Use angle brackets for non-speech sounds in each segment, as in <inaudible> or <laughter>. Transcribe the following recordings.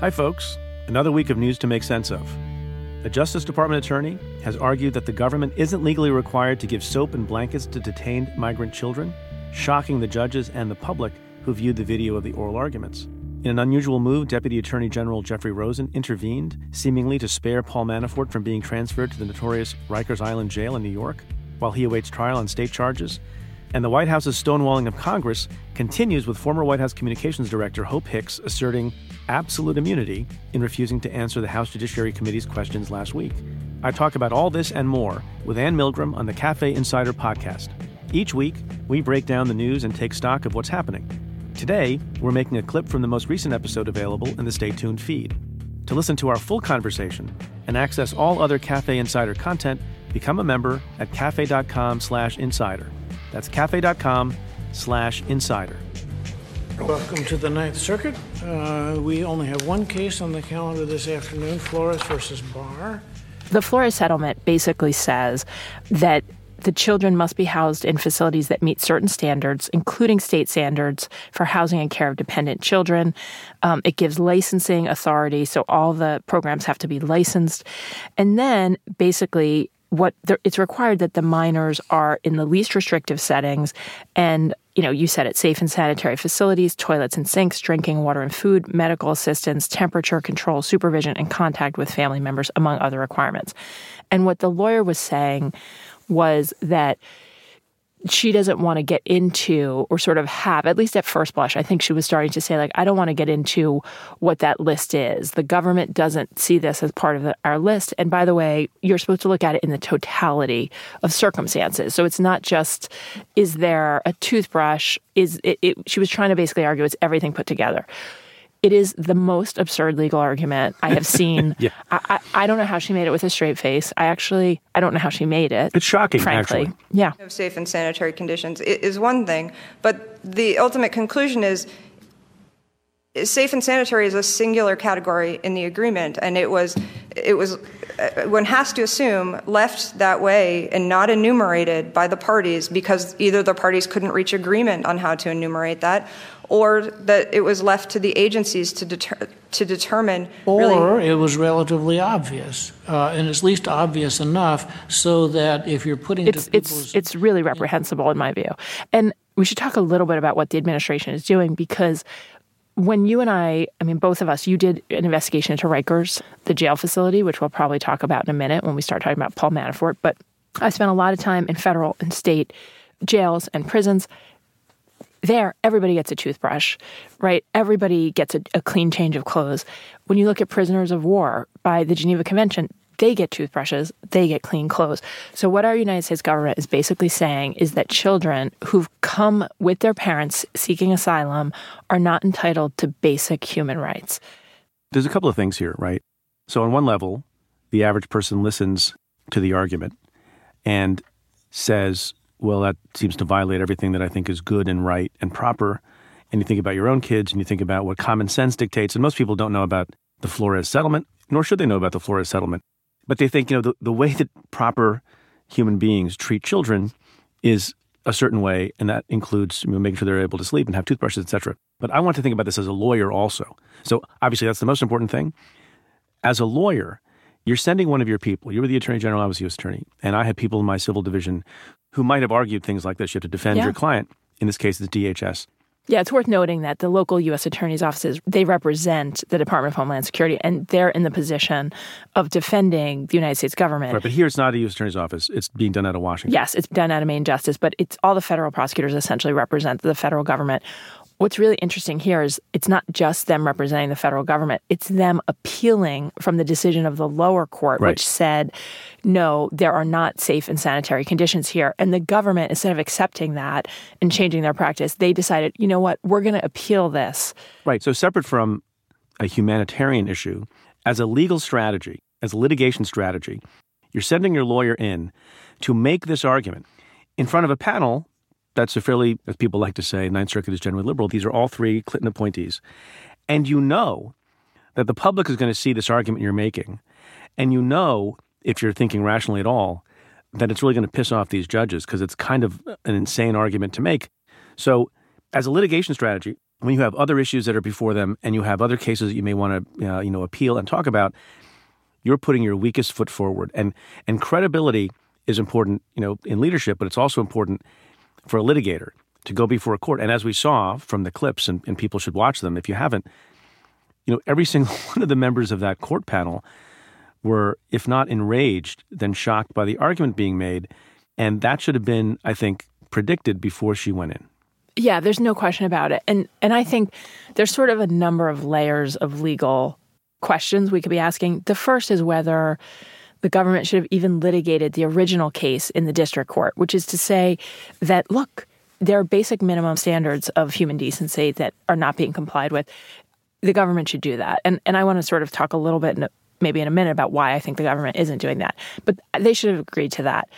Hi, folks. Another week of news to make sense of. A Justice Department attorney has argued that the government isn't legally required to give soap and blankets to detained migrant children, shocking the judges and the public who viewed the video of the oral arguments. In an unusual move, Deputy Attorney General Jeffrey Rosen intervened, seemingly to spare Paul Manafort from being transferred to the notorious Rikers Island jail in New York while he awaits trial on state charges and the White House's stonewalling of Congress continues with former White House Communications Director Hope Hicks asserting absolute immunity in refusing to answer the House Judiciary Committee's questions last week. I talk about all this and more with Anne Milgram on the Cafe Insider podcast. Each week, we break down the news and take stock of what's happening. Today, we're making a clip from the most recent episode available in the Stay Tuned feed. To listen to our full conversation and access all other Cafe Insider content, become a member at cafe.com/insider. That's cafe.com slash insider. Welcome to the Ninth Circuit. Uh, we only have one case on the calendar this afternoon Flores versus Barr. The Flores settlement basically says that the children must be housed in facilities that meet certain standards, including state standards for housing and care of dependent children. Um, it gives licensing authority, so all the programs have to be licensed. And then basically, what it's required that the minors are in the least restrictive settings. And you know you said it safe and sanitary facilities toilets and sinks drinking water and food medical assistance temperature control supervision and contact with family members among other requirements. And what the lawyer was saying was that she doesn't want to get into or sort of have, at least at first blush, I think she was starting to say, like, I don't want to get into what that list is. The government doesn't see this as part of the, our list. And by the way, you're supposed to look at it in the totality of circumstances. So it's not just, is there a toothbrush? Is it, it she was trying to basically argue it's everything put together. It is the most absurd legal argument I have seen. <laughs> yeah. I, I, I, don't know how she made it with a straight face. I actually, I don't know how she made it. It's shocking, frankly. Actually. Yeah. Of safe and sanitary conditions is one thing, but the ultimate conclusion is safe and sanitary is a singular category in the agreement, and it was, it was, uh, one has to assume left that way and not enumerated by the parties because either the parties couldn't reach agreement on how to enumerate that, or that it was left to the agencies to, deter- to determine. Or really- it was relatively obvious, uh, and it's least obvious enough so that if you're putting it's to it's it's really reprehensible in my view. And we should talk a little bit about what the administration is doing because when you and I, I mean, both of us, you did an investigation into Rikers, the jail facility, which we'll probably talk about in a minute when we start talking about Paul Manafort. But I spent a lot of time in federal and state jails and prisons there everybody gets a toothbrush right everybody gets a, a, clean change of clothes when you look at prisoners of war by the geneva convention they get toothbrushes they get clean clothes so what our united states government is basically saying is that children who've come with their parents seeking asylum are not entitled to basic human rights there's a couple of things here right so on one level the average person listens to the argument and says well, that seems to violate everything that I think is good and right and proper. And you think about your own kids and you think about what common sense dictates. And most people don't know about the Flores settlement, nor should they know about the Flores settlement. But they think, you know, the, the way that proper human beings treat children is a certain way, and that includes you know, making sure they're able to sleep and have toothbrushes, etc. But I want to think about this as a lawyer also. So obviously, that's the most important thing. As a lawyer, you're sending one of your people. You were the attorney general, I was the U.S. attorney, and I had people in my civil division who might have argued things like this. You have to defend yeah. your client. In this case, it's DHS. Yeah, it's worth noting that the local U.S. attorney's offices they represent the Department of Homeland Security, and they're in the position of defending the United States government. Right, but here it's not a U.S. attorney's office; it's being done out of Washington. Yes, it's done out of Main Justice, but it's all the federal prosecutors essentially represent the federal government. What's really interesting here is it's not just them representing the federal government, it's them appealing from the decision of the lower court, right. which said, no, there are not safe and sanitary conditions here. And the government, instead of accepting that and changing their practice, they decided, you know what, we're going to appeal this. Right. So, separate from a humanitarian issue, as a legal strategy, as a litigation strategy, you're sending your lawyer in to make this argument in front of a panel that's a fairly, as people like to say, Ninth Circuit is generally liberal. These are all three Clinton appointees. And you know that the public is going to see this argument you're making. And you know, if you're thinking rationally at all, that it's really going to piss off these judges because it's kind of an insane argument to make. So, as a litigation strategy, when you have other issues that are before them and you have other cases that you may want to uh, you know appeal and talk about, you're putting your weakest foot forward. And and credibility is important, you know, in leadership, but it's also important for a litigator to go before a court. And as we saw from the clips, and, and people should watch them if you haven't, you know, every <laughs> single one of the members of that court panel were, if not enraged, then shocked by the argument being made. And that should have been, I think, predicted before she went in. Yeah, there's no question about it. And and I think there's sort of a number of layers of legal questions we could be asking. The first is whether the government should have even litigated the original case in the district court, which is to say that look, there are basic minimum standards of human decency that are not being complied with. The government should do that. And and I want to sort of talk a little bit in maybe in a minute about why I think the government isn't doing that. But they should have agreed to that.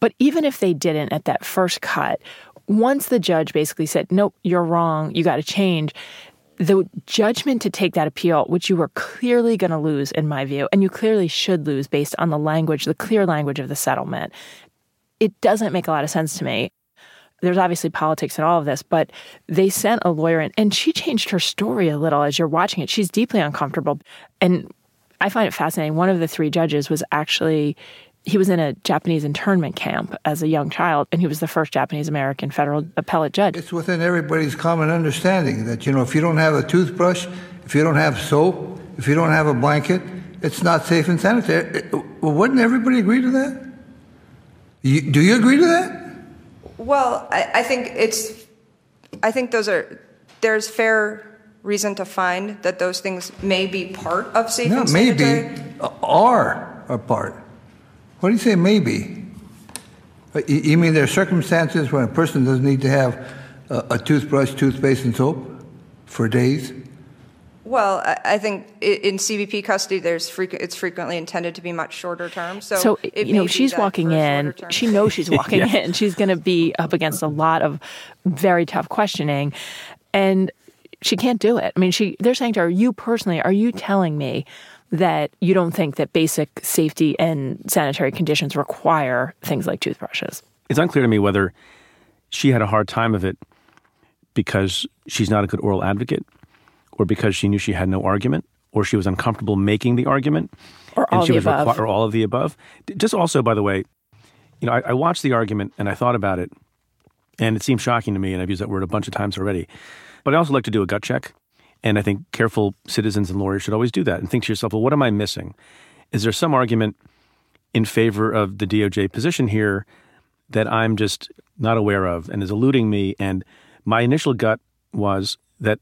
But even if they didn't at that first cut, once the judge basically said, nope, you're wrong, you got to change, the judgment to take that appeal, which you were clearly going to lose, in my view, and you clearly should lose based on the language, the clear language of the settlement, it doesn't make a lot of sense to me. There's obviously politics in all of this, but they sent a lawyer in, and she changed her story a little as you're watching it. She's deeply uncomfortable. And I find it fascinating. One of the three judges was actually he was in a Japanese internment camp as a young child, and he was the first Japanese American federal appellate judge. It's within everybody's common understanding that, you know, if you don't have a toothbrush, if you don't have soap, if you don't have a blanket, it's not safe and sanitary. Well, wouldn't everybody agree to that? You, do you agree to that? Well, I, I think it's, I think those are, there's fair reason to find that those things may be part of safe no, and sanitary. maybe are a part. What do you say, maybe? Uh, you mean there are circumstances when a person doesn't need to have a, a toothbrush, toothpaste, and soap for days? Well, I think in CBP custody, there's frequent, it's frequently intended to be much shorter term. So, so you know, she's walking in. She knows she's <laughs> walking yeah. in. She's going to be up against a lot of very tough questioning, and she can't do it. I mean, she they're saying to her, "You personally, are you telling me that you don't think that basic safety and sanitary conditions require things like toothbrushes?" It's unclear to me whether she had a hard time of it because she's not a good oral advocate or because she knew she had no argument, or she was uncomfortable making the argument, or all and she the was above, requi- or all of the above. Just also, by the way, you know, I, I watched the argument and I thought about it, and it seemed shocking to me, and I've used that word a bunch of times already. But I also like to do a gut check, and I think careful citizens and lawyers should always do that and think to yourself, well, what am I missing? Is there some argument in favor of the DOJ position here that I'm just not aware of and is eluding me? And my initial gut was that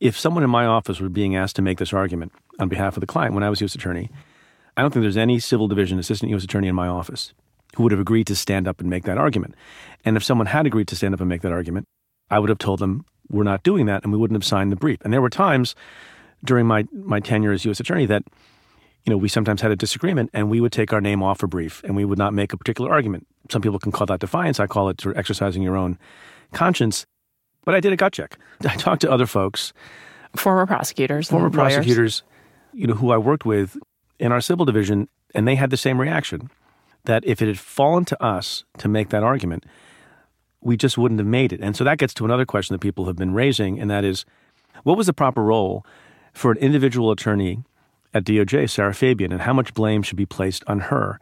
if someone in my office were being asked to make this argument on behalf of the client when I was U.S. Attorney, I don't think there's any civil division assistant U.S. Attorney in my office who would have agreed to stand up and make that argument. And if someone had agreed to stand up and make that argument, I would have told them we're not doing that and we wouldn't have signed the brief. And there were times during my, my tenure as U.S. Attorney that you know, we sometimes had a disagreement and we would take our name off a brief and we would not make a particular argument. Some people can call that defiance. I call it sort of exercising your own conscience. But I did a gut check. <laughs> I talked to other folks, former prosecutors, former prosecutors, you know, who I worked with in our civil division, and they had the same reaction that if it had fallen to us to make that argument, we just wouldn't have made it. And so that gets to another question that people have been raising, and that is, what was the proper role for an individual attorney at DOJ, Sarah Fabian, and how much blame should be placed on her?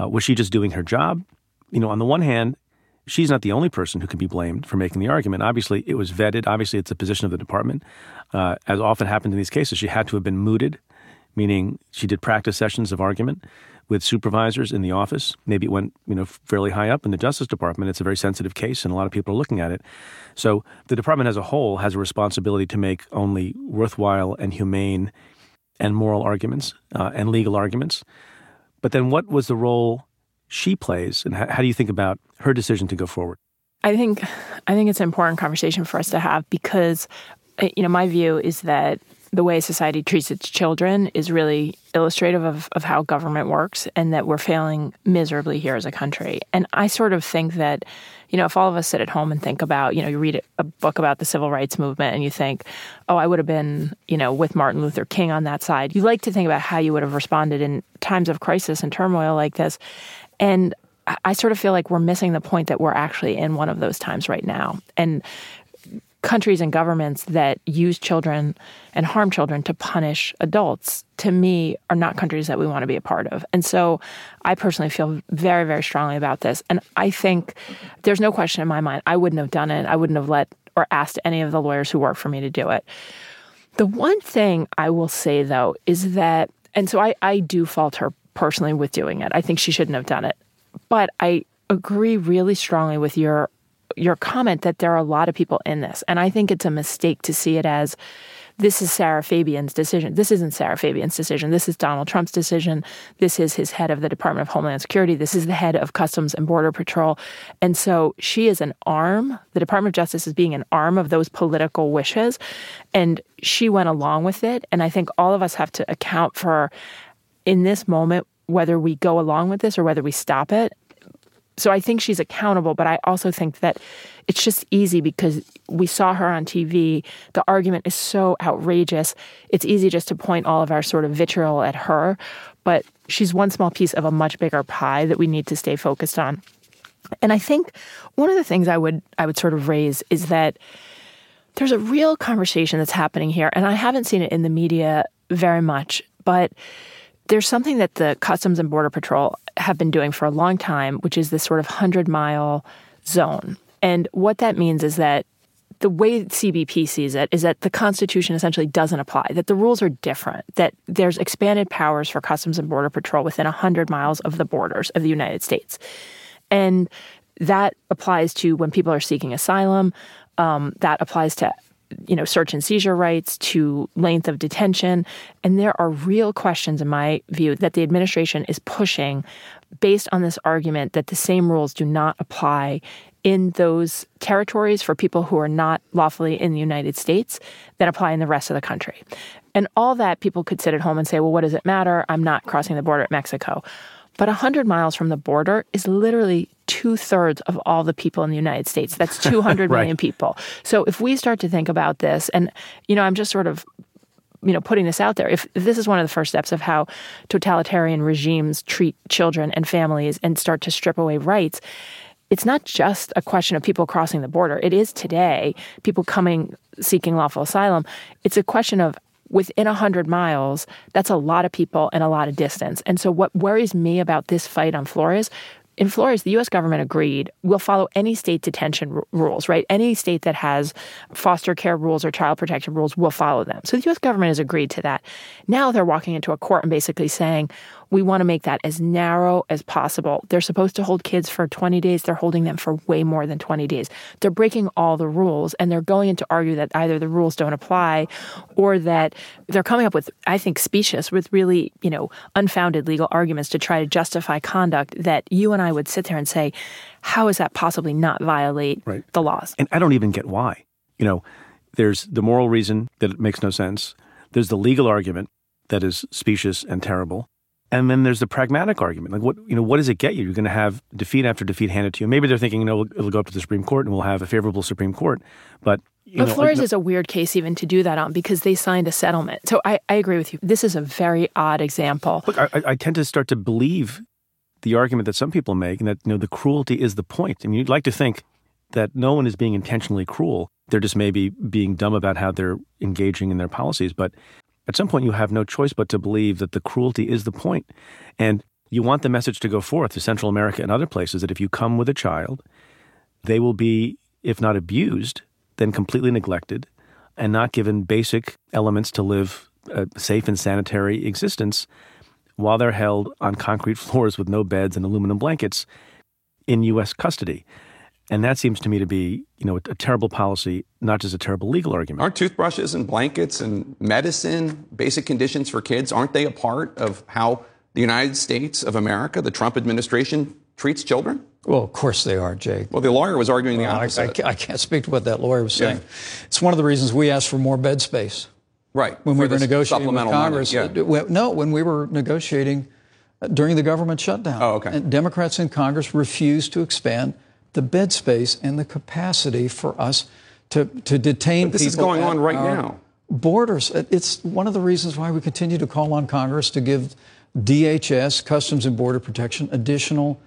Uh, was she just doing her job? You know, on the one hand, she's not the only person who can be blamed for making the argument. Obviously, it was vetted. Obviously, it's a position of the department. Uh, as often happens in these cases, she had to have been mooted, meaning she did practice sessions of argument with supervisors in the office. Maybe it went, you know, fairly high up in the Justice Department. It's a very sensitive case, and a lot of people are looking at it. So the department as a whole has a responsibility to make only worthwhile and humane and moral arguments uh, and legal arguments. But then, what was the role she plays, and how, how do you think about her decision to go forward? I think I think it's an important conversation for us to have because uh, you know my view is that the way society treats its children is really illustrative of, of how government works and that we're failing miserably here as a country. And I sort of think that, you know, if all of us sit at home and think about, you know, you read a book about the civil rights movement and you think, oh, I would have been, you know, with Martin Luther King on that side, you like to think about how you would have responded in times of crisis and turmoil like this. And I sort of feel like we're missing the point that we're actually in one of those times right now. And countries and governments that use children and harm children to punish adults, to me, are not countries that we want to be a part of. And so I personally feel very, very strongly about this. And I think there's no question in my mind, I wouldn't have done it. I wouldn't have let or asked any of the lawyers who work for me to do it. The one thing I will say, though, is that, and so I, I do fault her personally with doing it. I think she shouldn't have done it. But I agree really strongly with your your comment that there are a lot of people in this. And I think it's a mistake to see it as this is Sarah Fabian's decision. This isn't Sarah Fabian's decision. This is Donald Trump's decision. This is his head of the Department of Homeland Security. This is the head of Customs and Border Patrol. And so she is an arm. The Department of Justice is being an arm of those political wishes. And she went along with it. And I think all of us have to account for, in this moment, whether we go along with this or whether we stop it so I think she's accountable, but I also think that it's just easy because we saw her on TV. The argument is so outrageous. It's easy just to point all of our sort of vitriol at her, but she's one small piece of a much bigger pie that we need to stay focused on. And I think one of the things I would I would sort of raise is that there's a real conversation that's happening here, and I haven't seen it in the media very much, but there's something that the Customs and Border Patrol have been doing for a long time, which is this sort of 100 mile zone. And what that means is that the way CBP sees it is that the Constitution essentially doesn't apply, that the rules are different, that there's expanded powers for Customs and Border Patrol within 100 miles of the borders of the United States. And that applies to when people are seeking asylum. Um, that applies to you know, search and seizure rights to length of detention. And there are real questions, in my view, that the administration is pushing based on this argument that the same rules do not apply in those territories for people who are not lawfully in the United States that apply in the rest of the country. And all that people could sit at home and say, well, what does it matter? I'm not crossing the border at Mexico. But 100 miles from the border is literally two thirds of all the people in the United States. That's <laughs> two hundred right. million people. So if we start to think about this, and, you know, I'm just sort of you know putting this out there if, if, this is one of the first steps of how totalitarian regimes treat children and families and start to strip away rights it's not just a question of people crossing the border it is today people coming seeking lawful asylum it's a question of within 100 miles, that's a lot of people and a lot of distance. And so, what worries me about this fight on Flores in Flores, the U.S. government agreed we'll follow any state detention r- rules, right? Any state that has foster care rules or child protection rules will follow them. So the U.S. government has agreed to that. Now they're walking into a court and basically saying, we want to make that as narrow as possible. They're supposed to hold kids for 20 days. They're holding them for way more than 20 days. They're breaking all the rules and they're going in to argue that either the rules don't apply or that they're coming up with, I think, specious, with really, you know, unfounded legal arguments to try to justify conduct that you and I would sit there and say, how is that possibly not violate right. the laws? And I don't even get why. You know, there's the moral reason that it makes no sense. There's the legal argument that is specious and terrible. And then there's the pragmatic argument. Like, what you know, what does it get you? You're going to have defeat after defeat handed to you. Maybe they're thinking, you know, it'll go up to the Supreme Court and we'll have a favorable Supreme Court. But you but know, Flores like, is a weird case even to do that on because they signed a settlement. So I, I agree with you. This is a very odd example. Look, I, I tend to start to believe the argument that some people make, and that you know, the cruelty is the point. I mean, you'd like to think that no one is being intentionally cruel. They're just maybe being dumb about how they're engaging in their policies. But at some point, you have no choice but to believe that the cruelty is the point. And you want the message to go forth to Central America and other places that if you come with a child, they will be, if not abused, then completely neglected and not given basic elements to live a safe and sanitary existence while they're held on concrete <laughs> floors with no beds and aluminum blankets in U.S. custody. And that seems to me to be, you know, a, terrible policy, not just a terrible legal argument. Aren't toothbrushes and blankets and medicine, basic conditions for kids, aren't they a part of how the United States of America, the Trump administration, treats children? Well, of course they are, Jake. Well, the lawyer was arguing well, the opposite. I, I, can't speak to what that lawyer was saying. Yeah. It's one of the reasons we asked for more bed space. Right. When we were negotiating with Congress. Money, yeah. No, when we were negotiating uh, during the government shutdown. Oh, okay. And Democrats in Congress refused to expand the bed space and the capacity for us to, to detain but this people. This is going on right now. Borders. It's one of the reasons why we continue to call on Congress to give DHS, Customs and Border Protection, additional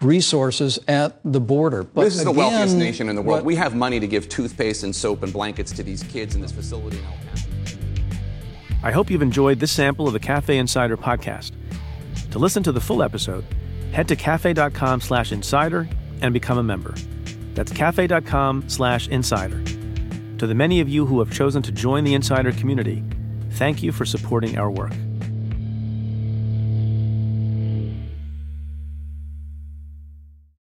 resources at the border. But this is again, the wealthiest nation in the world. What, we have money to give toothpaste and soap and blankets to these kids in this facility in El Paso. I hope you've enjoyed this sample of the Cafe Insider podcast. To listen to the full episode, head to cafe.com slash insider and become a member. That's cafe.com slash insider. To the many of you who have chosen to join the insider community, thank you for supporting our work.